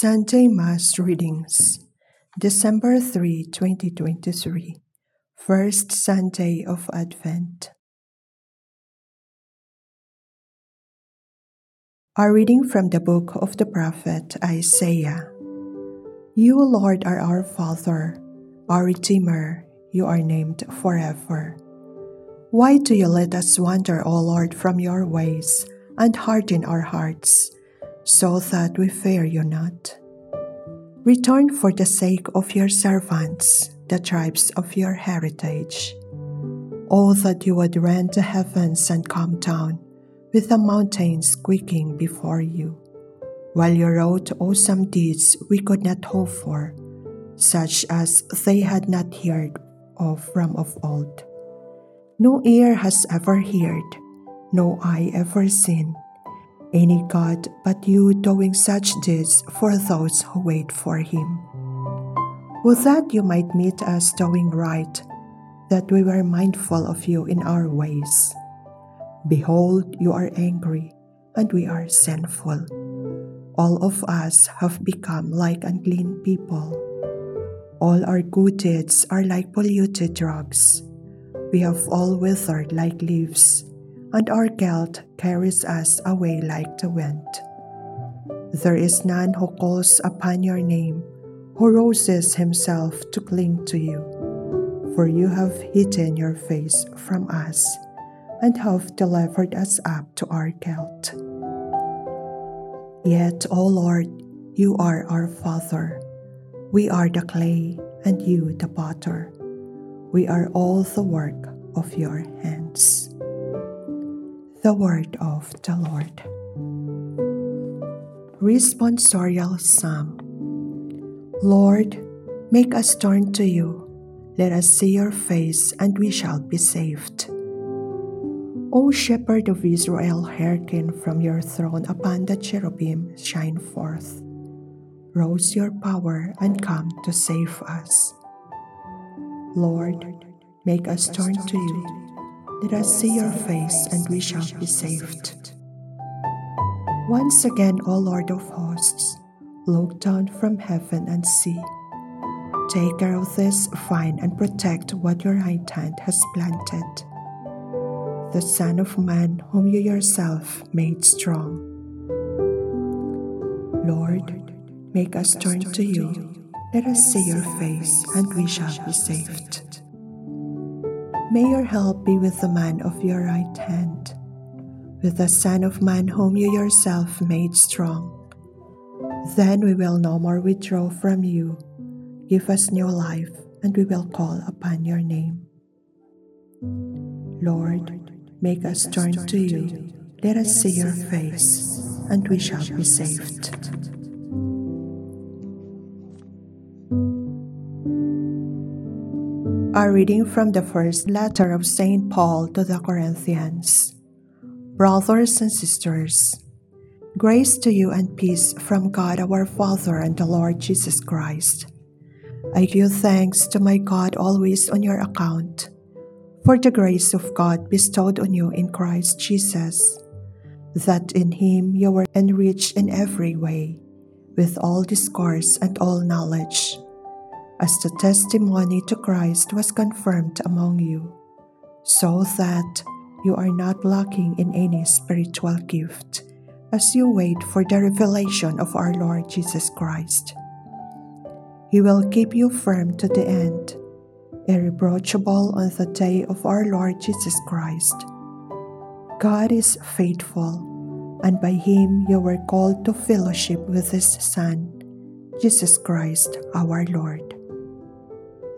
Sunday Mass Readings December 3, 2023 First Sunday of Advent Our reading from the book of the prophet Isaiah You, Lord, are our Father, our Redeemer, you are named forever. Why do you let us wander, O Lord, from your ways and harden our hearts? So that we fear you not. Return for the sake of your servants, the tribes of your heritage. Oh, that you would rend the heavens and come down, with the mountains quaking before you, while you wrote awesome deeds we could not hope for, such as they had not heard of from of old. No ear has ever heard, no eye ever seen any God but you doing such deeds for those who wait for him. Would that you might meet us doing right, that we were mindful of you in our ways. Behold, you are angry, and we are sinful. All of us have become like unclean people. All our good deeds are like polluted drugs. We have all withered like leaves and our guilt carries us away like the wind. There is none who calls upon your name, who roses himself to cling to you. For you have hidden your face from us, and have delivered us up to our guilt. Yet, O Lord, you are our Father. We are the clay, and you the potter. We are all the work of your hands. The Word of the Lord. Responsorial Psalm Lord, make us turn to you. Let us see your face, and we shall be saved. O Shepherd of Israel, hearken from your throne upon the cherubim, shine forth. Rouse your power and come to save us. Lord, make us turn to you let us see your face, and we shall be saved. Once again, O Lord of hosts, look down from heaven and see. Take care of this vine and protect what your right hand has planted. The Son of Man, whom you yourself made strong. Lord, make us turn to you. Let us see your face, and we shall be saved. May your help be with the man of your right hand, with the Son of Man whom you yourself made strong. Then we will no more withdraw from you. Give us new life, and we will call upon your name. Lord, make us turn to you. Let us see your face, and we shall be saved. A reading from the first letter of St. Paul to the Corinthians. Brothers and sisters, grace to you and peace from God our Father and the Lord Jesus Christ. I give thanks to my God always on your account, for the grace of God bestowed on you in Christ Jesus, that in him you were enriched in every way, with all discourse and all knowledge as the testimony to Christ was confirmed among you, so that you are not lacking in any spiritual gift as you wait for the revelation of our Lord Jesus Christ. He will keep you firm to the end, irreproachable on the day of our Lord Jesus Christ. God is faithful, and by him you were called to fellowship with his Son, Jesus Christ our Lord.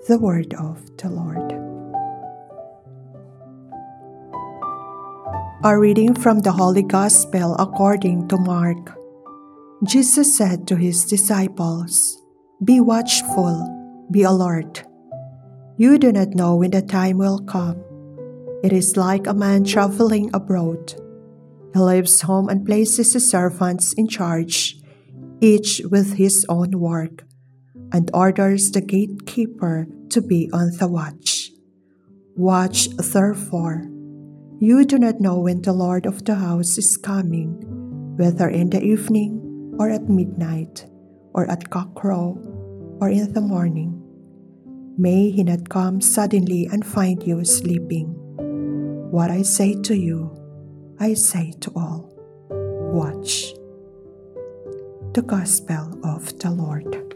The word of the Lord. A reading from the Holy Gospel according to Mark. Jesus said to his disciples, Be watchful, be alert. You do not know when the time will come. It is like a man traveling abroad. He leaves home and places his servants in charge, each with his own work and orders the gatekeeper to be on the watch. Watch therefore. You do not know when the Lord of the house is coming, whether in the evening or at midnight, or at cockcrow, or in the morning. May he not come suddenly and find you sleeping. What I say to you, I say to all watch. The Gospel of the Lord.